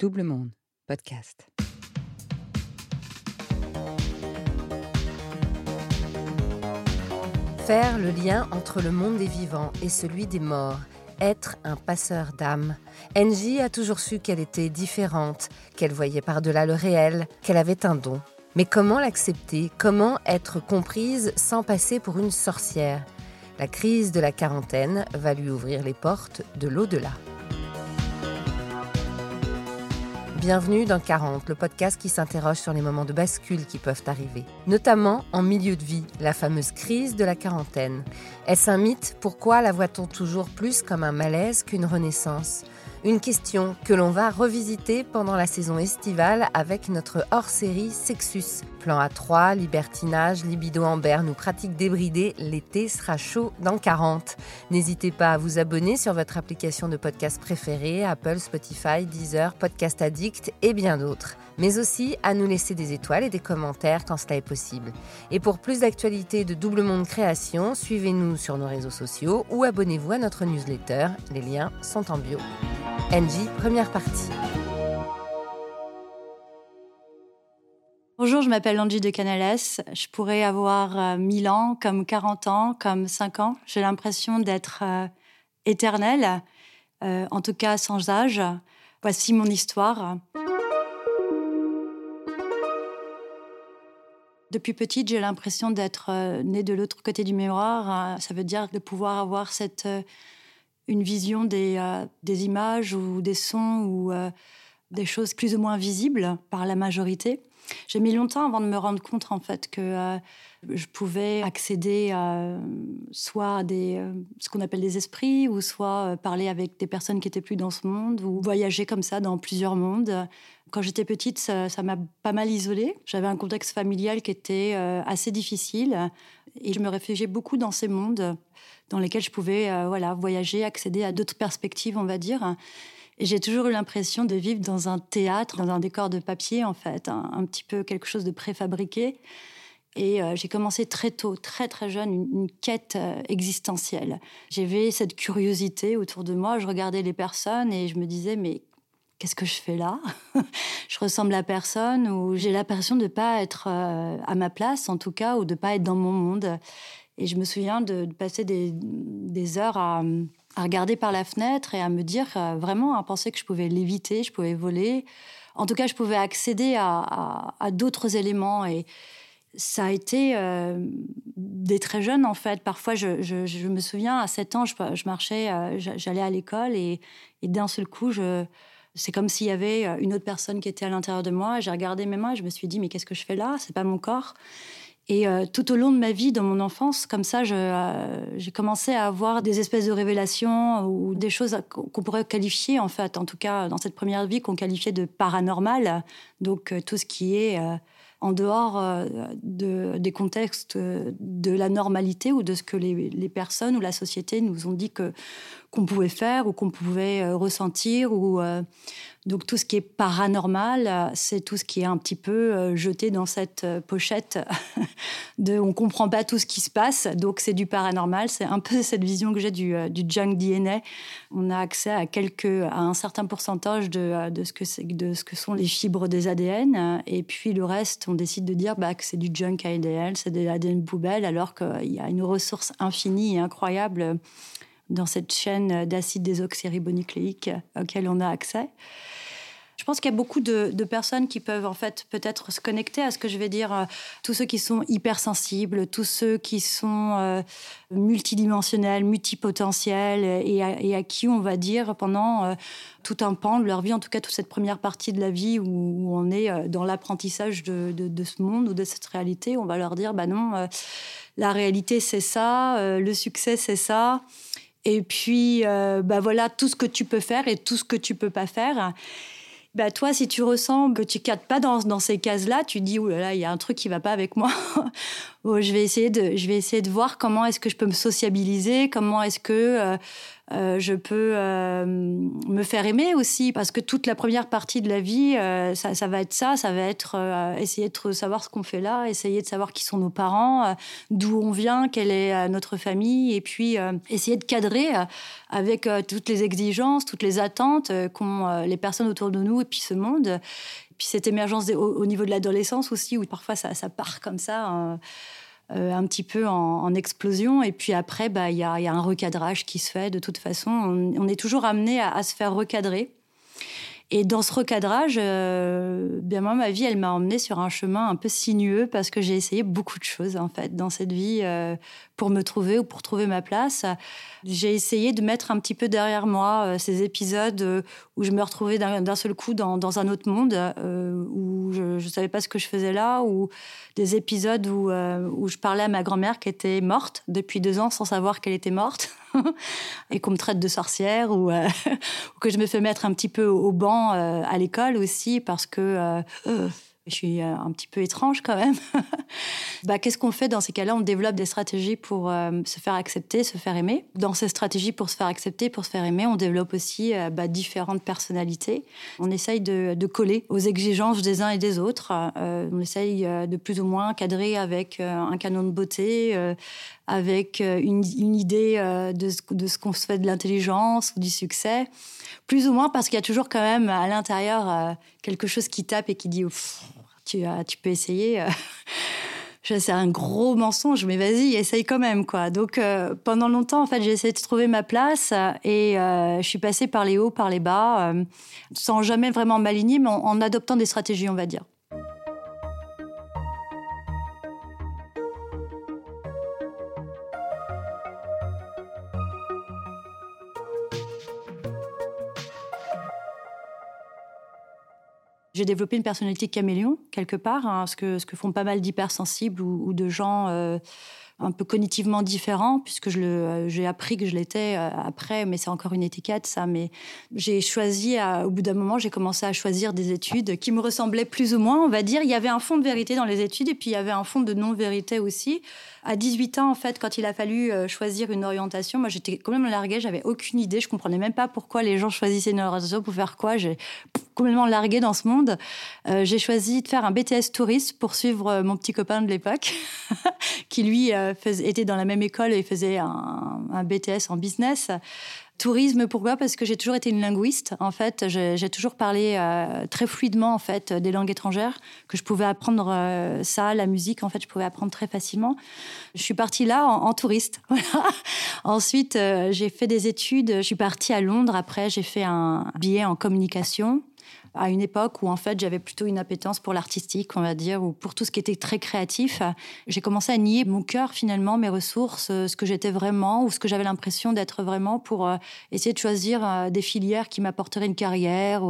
Double Monde, podcast. Faire le lien entre le monde des vivants et celui des morts, être un passeur d'âme. Angie a toujours su qu'elle était différente, qu'elle voyait par-delà le réel, qu'elle avait un don. Mais comment l'accepter? Comment être comprise sans passer pour une sorcière? La crise de la quarantaine va lui ouvrir les portes de l'au-delà. Bienvenue dans 40, le podcast qui s'interroge sur les moments de bascule qui peuvent arriver, notamment en milieu de vie, la fameuse crise de la quarantaine. Est-ce un mythe? Pourquoi la voit-on toujours plus comme un malaise qu'une renaissance? Une question que l'on va revisiter pendant la saison estivale avec notre hors-série Sexus. Plan A3, libertinage, libido en berne ou pratique débridée, l'été sera chaud dans 40. N'hésitez pas à vous abonner sur votre application de podcast préférée, Apple, Spotify, Deezer, Podcast Addict et bien d'autres. Mais aussi à nous laisser des étoiles et des commentaires quand cela est possible. Et pour plus d'actualités de Double Monde Création, suivez-nous sur nos réseaux sociaux ou abonnez-vous à notre newsletter. Les liens sont en bio. NJ, première partie. Bonjour, je m'appelle Angie de Canales. Je pourrais avoir 1000 euh, ans, comme 40 ans, comme 5 ans. J'ai l'impression d'être euh, éternelle, euh, en tout cas sans âge. Voici mon histoire. Depuis petite, j'ai l'impression d'être née de l'autre côté du miroir. Ça veut dire de pouvoir avoir cette une vision des, euh, des, images ou des sons ou euh, des choses plus ou moins visibles par la majorité. J'ai mis longtemps avant de me rendre compte en fait que euh, je pouvais accéder à soit à des, ce qu'on appelle des esprits ou soit parler avec des personnes qui étaient plus dans ce monde ou voyager comme ça dans plusieurs mondes. Quand j'étais petite, ça m'a pas mal isolée. J'avais un contexte familial qui était assez difficile et je me réfugiais beaucoup dans ces mondes dans lesquels je pouvais euh, voilà, voyager, accéder à d'autres perspectives, on va dire. J'ai toujours eu l'impression de vivre dans un théâtre, dans un décor de papier, en fait, un, petit peu quelque chose de préfabriqué. Et euh, j'ai commencé très tôt, très très jeune, une, quête euh, existentielle. J'avais cette curiosité autour de moi, je regardais les personnes et je me disais, mais qu'est-ce que je fais là? Je ressemble à personne ou j'ai l'impression de ne pas être à ma place, en tout cas, ou de ne pas être dans mon monde. Et je me souviens de, passer des, heures à, regarder par la fenêtre et à me dire euh, vraiment, à penser que je pouvais l'éviter, je pouvais voler. En tout cas, je pouvais accéder à, d'autres éléments. Et ça a été euh, des très jeunes, en fait. Parfois, je, me souviens, à 7 ans, je, marchais, euh, j'allais à l'école et, d'un seul coup, c'est comme s'il y avait une autre personne qui était à l'intérieur de moi. J'ai regardé mes mains je me suis dit, mais qu'est-ce que je fais là? C'est pas mon corps. Et euh, tout au long de ma vie, dans mon enfance, comme ça, euh, j'ai commencé à avoir des espèces de révélations ou des choses qu'on pourrait qualifier, en fait, en tout cas dans cette première vie, qu'on qualifiait de paranormal. Donc euh, tout ce qui est en dehors de, des contextes de la normalité ou de ce que les, personnes ou la société nous ont dit que qu'on pouvait faire ou qu'on pouvait ressentir ou donc tout ce qui est paranormal, euh, c'est tout ce qui est un petit peu euh, jeté dans cette euh, pochette de on comprend pas tout ce qui se passe, donc c'est du paranormal. C'est un peu cette vision que j'ai du, du, junk DNA. On a accès à quelques, à un certain pourcentage de, de ce que de ce que sont les fibres des ADN, et puis le reste, on décide de dire bah, que c'est du junk ADN, c'est de l'ADN poubelle, alors qu'il y a une ressource infinie et incroyable dans cette chaîne d'acide désoxyribonucléique auquel on a accès. Je pense qu'il y a beaucoup de, personnes qui peuvent en fait peut-être se connecter à ce que je vais dire. Euh, tous ceux qui sont hypersensibles, tous ceux qui sont euh, multidimensionnels, multipotentiels et à, qui on va dire pendant euh, tout un pan de leur vie, en tout cas toute cette première partie de la vie où, on est dans l'apprentissage de, ce monde ou de cette réalité, on va leur dire bah non, la réalité c'est ça, le succès c'est ça. Et puis, bah voilà, tout ce que tu peux faire et tout ce que tu peux pas faire. Bah toi, si tu ressens que tu cadres pas dans, ces cases-là, tu dis, là là, il y a un truc qui va pas avec moi. je, vais essayer de, je vais essayer de voir comment est-ce que je peux me sociabiliser, comment est-ce que euh, Euh, je peux euh, me faire aimer aussi, parce que toute la première partie de la vie, euh, ça, va être ça, ça va être essayer de savoir ce qu'on fait là, essayer de savoir qui sont nos parents, d'où on vient, quelle est notre famille, et puis essayer de cadrer avec toutes les exigences, toutes les attentes qu'ont les personnes autour de nous et puis ce monde. Puis cette émergence au, niveau de l'adolescence aussi, où parfois ça, part comme ça. Euh, un petit peu en, explosion. Et puis après, bah, il y, a, un recadrage qui se fait. De toute façon, on, est toujours amené à, se faire recadrer. Et dans ce recadrage, euh, bien moi, ma vie, elle m'a emmenée sur un chemin un peu sinueux parce que j'ai essayé beaucoup de choses en fait dans cette vie euh, pour me trouver ou pour trouver ma place. J'ai essayé de mettre un petit peu derrière moi euh, ces épisodes euh, où je me retrouvais d'un seul coup dans, dans, un autre monde, euh, où je ne savais pas ce que je faisais là, ou des épisodes où, où je parlais à ma grand-mère qui était morte depuis deux ans sans savoir qu'elle était morte, et qu'on me traite de sorcière, ou, ou, que je me fais mettre un petit peu au banc à l'école aussi, parce que je suis euh, un petit peu étrange quand même. bah, Qu'est-ce qu'on fait dans ces cas-là? On développe des stratégies pour euh, se faire accepter, se faire aimer. Dans ces stratégies pour se faire accepter, pour se faire aimer, on développe aussi euh, bah, différentes personnalités. On essaye de, coller aux exigences des uns et des autres. on essaye de plus ou moins cadrer avec un canon de beauté, avec une, idée de, de ce qu'on se fait de l'intelligence ou du succès. Plus ou moins parce qu'il y a toujours quand même à l'intérieur quelque chose qui tape et qui dit tu, peux essayer. c'est un gros mensonge, mais vas-y, essaye quand même. Donc, euh, pendant longtemps, en fait, j'ai essayé de trouver ma place et euh, je suis passée par les hauts, par les bas, euh, sans jamais vraiment m'aligner, mais en adoptant des stratégies, on va dire. J'ai développé une personnalité caméléon, quelque part, hein, ce, que, ce que font pas mal d'hypersensibles ou, de gens euh, un peu cognitivement différent, puisque je le, j'ai appris que je l'étais euh, après, mais c'est encore une étiquette, ça. Mais j'ai choisi, au bout d'un moment, j'ai commencé à choisir des études qui me ressemblaient plus ou moins, on va dire. Il y avait un fond de vérité dans les études, et puis il y avait un fond de non-vérité aussi. À 18 ans, en fait, quand il a fallu euh, choisir une orientation, moi j'étais complètement larguée, j'avais aucune idée, je comprenais même pas pourquoi les gens choisissaient une orientation pour faire quoi. J'ai complètement larguée dans ce monde. Euh, j'ai choisi de faire un BTS touriste pour suivre mon petit copain de l'époque, qui lui était dans la même école et faisait un, BTS en business. Tourisme, pourquoi? Parce que j'ai toujours été une linguiste. En fait, j'ai toujours parlé euh, très fluidement en fait des langues étrangères, que je pouvais apprendre euh, ça, la musique. En fait, je pouvais apprendre très facilement. Je suis partie là en, touriste. Ensuite, euh, j'ai fait des études. Je suis partie à Londres. Après, j'ai fait un billet en communication à une époque où en fait j'avais plutôt une appétence pour l'artistique, on va dire, ou pour tout ce qui était très créatif. J'ai commencé à nier mon cœur finalement, mes ressources, euh, ce que j'étais vraiment ou ce que j'avais l'impression d'être vraiment pour euh, essayer de choisir euh, des filières qui m'apporteraient une carrière.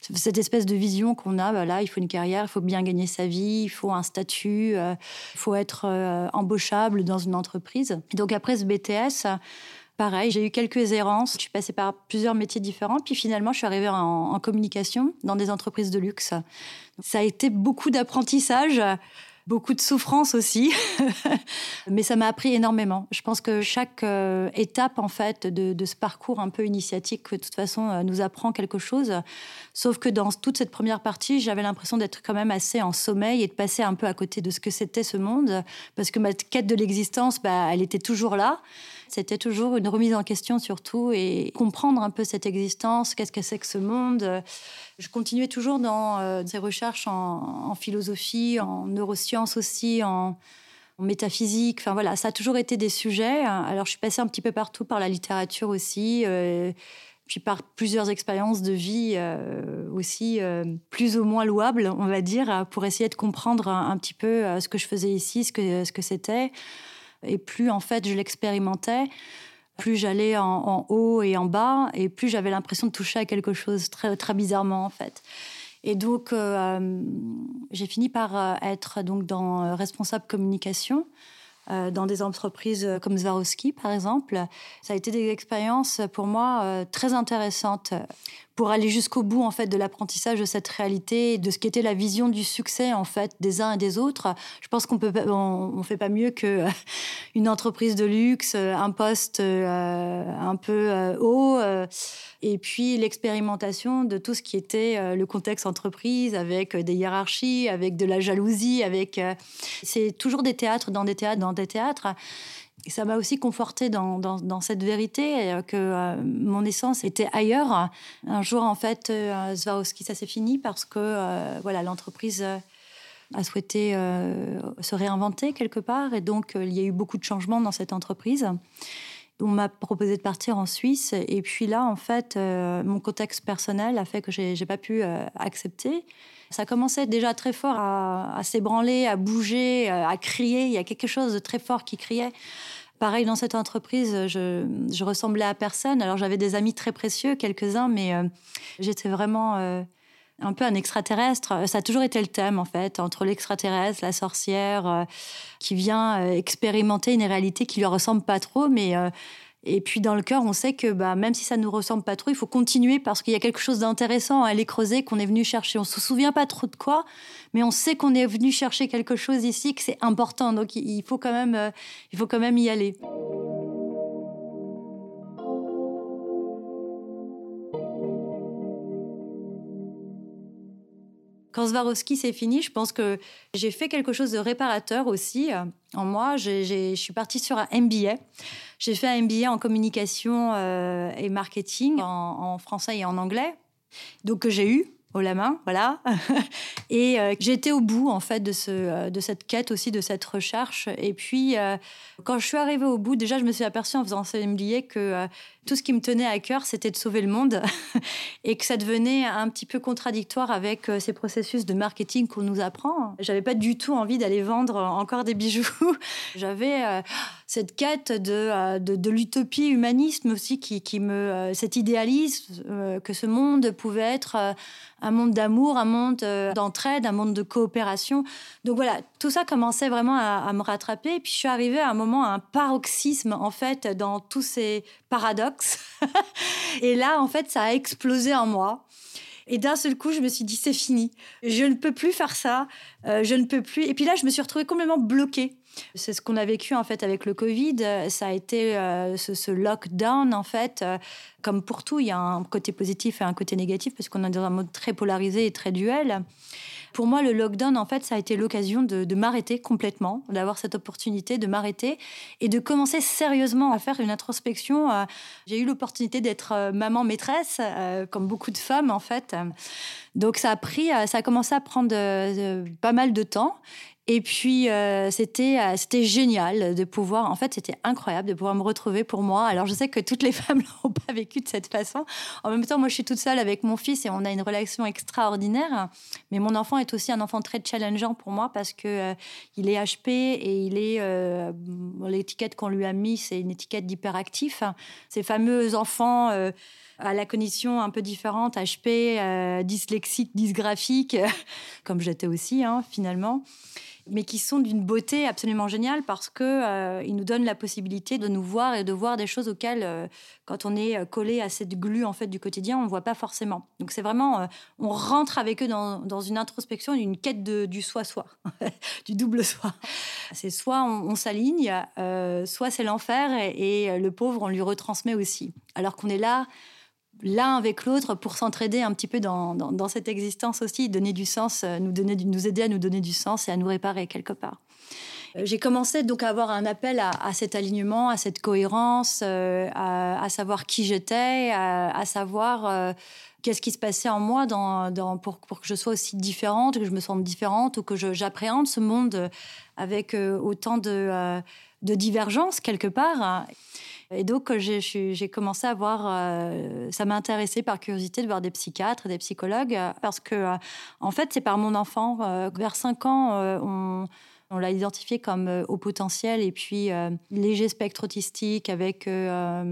Cette espèce de vision qu'on a, bah il faut une carrière, il faut bien gagner sa vie, il faut un statut, il faut être embauchable dans une entreprise. Donc après ce BTS, Pareil, j'ai eu quelques errances. Je suis passée par plusieurs métiers différents. Puis finalement, je suis arrivée en, communication dans des entreprises de luxe. Ça a été beaucoup d'apprentissage beaucoup de souffrance aussi, mais ça m'a appris énormément. Je pense que chaque euh, étape en fait de, ce parcours un peu initiatique, de toute façon, euh, nous apprend quelque chose. Sauf que dans toute cette première partie, j'avais l'impression d'être quand même assez en sommeil et de passer un peu à côté de ce que c'était ce monde, parce que ma quête de l'existence, bah, elle était toujours là. C'était toujours une remise en question surtout et comprendre un peu cette existence, qu'est-ce que c'est que ce monde. Je continuais toujours dans euh, des recherches en, philosophie, en neurosciences aussi, en, métaphysique. Enfin voilà, ça a toujours été des sujets. Alors je suis passée un petit peu partout par la littérature aussi. Euh, puis par plusieurs expériences de vie euh, aussi plus ou moins louables, on va dire, pour essayer de comprendre un, petit peu ce que je faisais ici, ce que ce que c'était. Et plus en fait je l'expérimentais, plus j'allais en, haut et en bas, et plus j'avais l'impression de toucher à quelque chose très, très bizarrement en fait. Et donc euh, j'ai fini par euh, être donc dans euh, responsable communication. dans des entreprises comme Swarovski, par exemple. Ça a été des expériences pour moi très intéressantes pour aller jusqu'au bout en fait de l'apprentissage de cette réalité, de ce qu'était la vision du succès en fait des uns et des autres. Je pense qu'on peut, on, fait pas mieux que une entreprise de luxe, un poste un peu haut, et puis l'expérimentation de tout ce qui était le contexte entreprise avec des hiérarchies, avec de la jalousie, avec c'est toujours des théâtres dans des théâtres dans des théâtres ça m'a aussi conforté dans, cette vérité euh, que euh, mon essence était ailleurs. Un jour, en fait, euh, Swarovski, ça s'est fini parce que voilà, l'entreprise a souhaité se réinventer quelque part. Et donc, il y a eu beaucoup de changements dans cette entreprise. On m'a proposé de partir en Suisse. Et puis là, en fait, mon contexte personnel a fait que j'ai pas pu accepter. Ça commençait déjà très fort à, s'ébranler, à bouger, à crier. Il y a quelque chose de très fort qui criait. Pareil, dans cette entreprise, je, ressemblais à personne. Alors, j'avais des amis très précieux, quelques-uns, mais euh, j'étais vraiment euh, un peu un extraterrestre. Ça a toujours été le thème, en fait, entre l'extraterrestre, la sorcière, euh, qui vient expérimenter une réalité qui lui ressemble pas trop, mais et puis dans le cœur, on sait que bah, même si ça ne nous ressemble pas trop, il faut continuer parce qu'il y a quelque chose d'intéressant à aller creuser, qu'on est venu chercher. On ne se souvient pas trop de quoi, mais on sait qu'on est venu chercher quelque chose ici, que c'est important. Donc il faut quand même, euh, il faut quand même y aller. Quand Swarovski s'est fini, je pense que j'ai fait quelque chose de réparateur aussi euh, en moi. je suis partie sur un MBA. J'ai fait un MBA en communication euh, et marketing en, français et en anglais, donc que j'ai eu au la main, voilà. et euh, été au bout en fait de cette quête aussi, de cette recherche. Et puis, quand je suis arrivée au bout, déjà, je me suis aperçue en faisant ce MBA que tout ce qui me tenait à cœur, c'était de sauver le monde et que ça devenait un petit peu contradictoire avec euh, ces processus de marketing qu'on nous apprend. J'avais pas du tout envie d'aller vendre encore des bijoux. J'avais euh, cette quête de, euh, de, l'utopie humanisme aussi qui, qui me, cet idéalisme que ce monde pouvait être un monde d'amour, un monde d'entraide, un monde de coopération. Donc voilà, tout ça commençait vraiment à, à me rattraper. Puis je suis arrivée à un moment, à un paroxysme en fait dans tous ces et là, en fait, ça a explosé en moi. Et d'un seul coup, je me suis dit, c'est fini. Je ne peux plus faire ça. Euh, je ne peux plus. Et puis là, je me suis retrouvée complètement bloquée. C'est ce qu'on a vécu en fait avec le Covid. Ça a été euh, ce, lockdown en fait. Comme pour tout, il y a un côté positif et un côté négatif parce qu'on est dans un mode très polarisé et très duel. Pour moi, le lockdown, en fait, ça a été l'occasion de, m'arrêter complètement, d'avoir cette opportunité de m'arrêter et de commencer sérieusement à faire une introspection. Euh, j'ai eu l'opportunité d'être euh, maman maîtresse, comme beaucoup de femmes, en fait. Donc, ça a pris, ça a commencé à prendre pas mal de temps. Et puis, euh, c'était, euh, c'était génial de pouvoir, en fait, c'était incroyable de pouvoir me retrouver pour moi. Alors, je sais que toutes les femmes n'ont pas vécu de cette façon. En même temps, moi, je suis toute seule avec mon fils et on a une relation extraordinaire. Mais mon enfant est aussi un enfant très challengeant pour moi parce que euh, il est HP et il est, l'étiquette qu'on lui a mis, c'est une étiquette d'hyperactif. Ces fameux enfants, à la cognition un peu différente, HP, dyslexique, dysgraphique, comme j'étais aussi, hein, finalement mais qui sont d'une beauté absolument géniale parce que euh, ils nous donnent la possibilité de nous voir et de voir des choses auxquelles, euh, quand on est euh, collé à cette glu en fait du quotidien, on ne voit pas forcément. Donc c'est vraiment, on rentre avec eux dans, une introspection, une quête de, du soi-soi, du double soi. C'est soit on, s'aligne, soit c'est l'enfer et le pauvre on lui retransmet aussi. Alors qu'on est là l'un avec l'autre pour s'entraider un petit peu dans, cette existence aussi, donner du sens, euh, nous, donner, nous aider à nous donner du sens et à nous réparer quelque part. Euh, j'ai commencé donc à avoir un appel à, cet alignement, à cette cohérence, euh, à, savoir qui j'étais, à, savoir qu'est-ce qui se passait en moi pour, que je sois aussi différente, que je me sente différente ou que j'appréhende ce monde avec autant de, de divergences quelque part. Et donc, j'ai commencé à voir, euh, ça m'a intéressé par curiosité de voir des psychiatres, des psychologues, euh, parce que, euh, en fait, c'est par mon enfant. vers 5 ans, on, l'a identifié comme au potentiel et puis léger spectre autistique avec un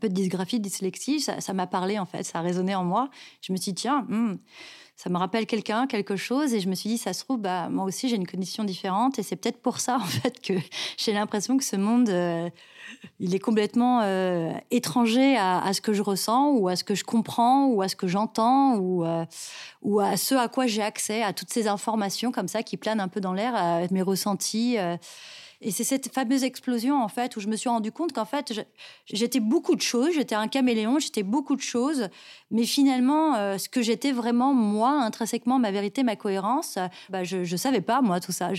peu de dysgraphie, dyslexie. Ça m'a parlé, en fait, ça a résonné en moi. Je me suis dit, tiens, hmm, ça me rappelle quelqu'un, quelque chose, et je me suis dit, ça se trouve, bah, moi aussi j'ai une condition différente, et c'est peut-être pour ça en fait que j'ai l'impression que ce monde, euh, il est complètement euh, étranger à, ce que je ressens, ou à ce que je comprends, ou à ce que j'entends, ou, euh, ou à ce à quoi j'ai accès, à toutes ces informations comme ça qui planent un peu dans l'air, à mes ressentis. Et c'est cette fameuse explosion, en fait, où je me suis rendu compte qu'en fait, j'étais beaucoup de choses, j'étais un caméléon, j'étais beaucoup de choses, mais finalement, euh, ce que j'étais vraiment, moi, intrinsèquement, ma vérité, ma cohérence, bah, je ne savais pas, moi, tout ça.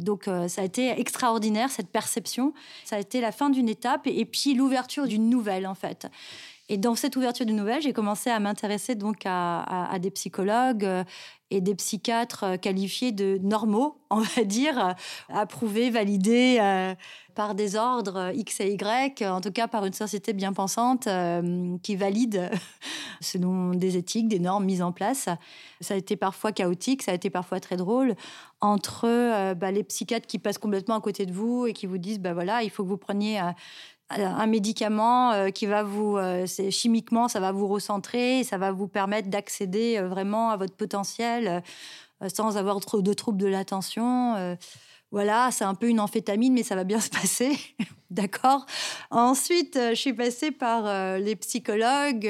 Donc, euh, ça a été extraordinaire, cette perception. Ça a été la fin d'une étape et, puis l'ouverture d'une nouvelle, en fait. Et dans cette ouverture d'une nouvelle, j'ai commencé à m'intéresser donc à, des psychologues euh, et des psychiatres euh, qualifiés de normaux, on va dire, euh, approuvés, validés par des ordres X et Y, en tout cas par une société bien pensante qui valide selon des éthiques, des normes mises en place. Ça a été parfois chaotique, ça a été parfois très drôle entre bah, les psychiatres qui passent complètement à côté de vous et qui vous disent bah voilà, il faut que vous preniez un médicament euh, qui va vous, euh, chimiquement, ça va vous recentrer, ça va vous permettre d'accéder euh, vraiment à votre potentiel sans avoir trop de troubles de l'attention. voilà, c'est un peu une amphétamine, mais ça va bien se passer. D'accord? Ensuite, je suis passée par les psychologues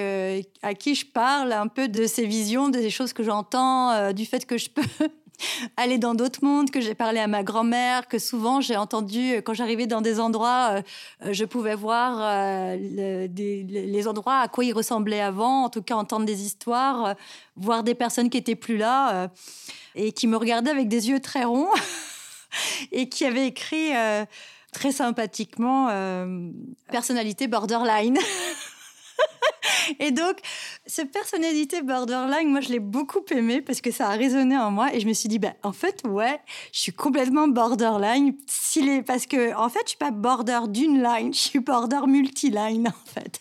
à qui je parle un peu de ces visions, des choses que j'entends, du fait que je peux aller dans d'autres mondes, que j'ai parlé à ma grand-mère, que souvent j'ai entendu, euh, quand j'arrivais dans des endroits, euh, euh, je pouvais voir les endroits à quoi ils ressemblaient avant, en tout cas entendre des histoires, voir des personnes qui étaient plus là et qui me regardaient avec des yeux très ronds et qui avaient écrit très sympathiquement personnalité borderline. Et donc, cette personnalité borderline, moi, je l'ai beaucoup aimée parce que ça a résonné en moi. Et je me suis dit, bah, en fait, ouais, je suis complètement borderline. Parce que, en fait, je suis pas border d'une line, je suis border multiline, en fait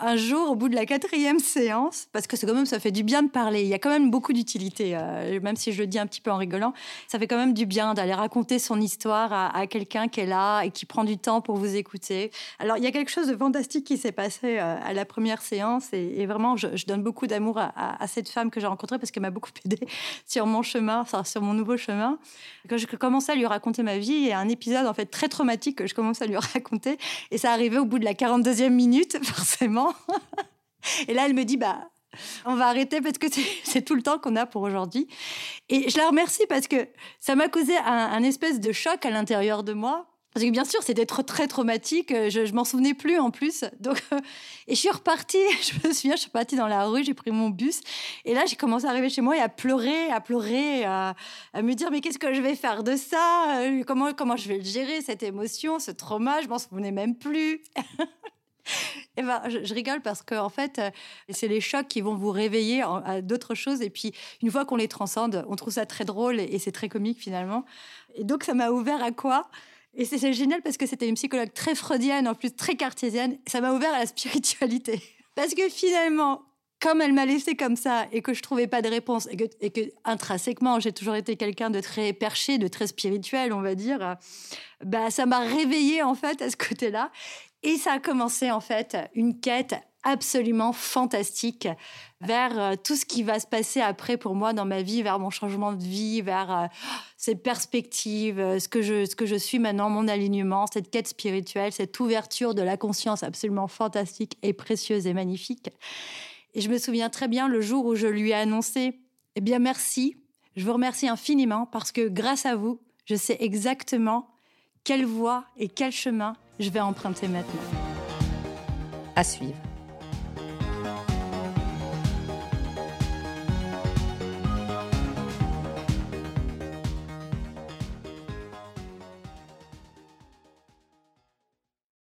un jour, au bout de la quatrième séance, parce que c'est quand même, ça fait du bien de parler. Il y a quand même beaucoup d'utilité, euh, même si je le dis un petit peu en rigolant. Ça fait quand même du bien d'aller raconter son histoire à, quelqu'un qui est là et qui prend du temps pour vous écouter. Alors, il y a quelque chose de fantastique qui s'est passé euh, à la première séance et, vraiment, je, donne beaucoup d'amour à, cette femme que j'ai rencontrée parce qu'elle m'a beaucoup aidé sur mon chemin, enfin, sur mon nouveau chemin. Quand je commençais à lui raconter ma vie, il y a un épisode en fait très traumatique que je commence à lui raconter et ça arrivait au bout de la 42e minute forcément. Et là, elle me dit, bah, on va arrêter parce que c'est tout le temps qu'on a pour aujourd'hui. Et je la remercie parce que ça m'a causé un, espèce de choc à l'intérieur de moi. Parce que bien sûr, c'était très, très traumatique. Je, je m'en souvenais plus en plus. Donc, et je suis repartie. Je me souviens, je suis partie dans la rue, j'ai pris mon bus. Et là, j'ai commencé à arriver chez moi et à pleurer, à pleurer, à, à me dire mais qu'est-ce que je vais faire de ça? Comment comment je vais le gérer cette émotion, ce trauma? Je m'en souvenais même plus. Eh ben, je, rigole parce que en fait, euh, c'est les chocs qui vont vous réveiller à d'autres choses. Et puis, une fois qu'on les transcende, on trouve ça très drôle et, c'est très comique finalement. Et donc, ça m'a ouvert à quoi? Et c'est génial parce que c'était une psychologue très freudienne, en plus très cartésienne. Ça m'a ouvert à la spiritualité. Parce que finalement, comme elle m'a laissé comme ça et que je trouvais pas de réponse et que, intrinsèquement j'ai toujours été quelqu'un de très perché, de très spirituel, on va dire, bah ça m'a réveillé en fait à ce côté-là et ça a commencé en fait une quête absolument fantastique vers euh, tout ce qui va se passer après pour moi dans ma vie, vers mon changement de vie, vers euh, ces perspectives, euh, ce que je ce que je suis maintenant, mon alignement, cette quête spirituelle, cette ouverture de la conscience absolument fantastique et précieuse et magnifique. Et je me souviens très bien le jour où je lui ai annoncé "Eh bien merci, je vous remercie infiniment parce que grâce à vous, je sais exactement quelle voie et quel chemin je vais emprunter maintenant. À suivre.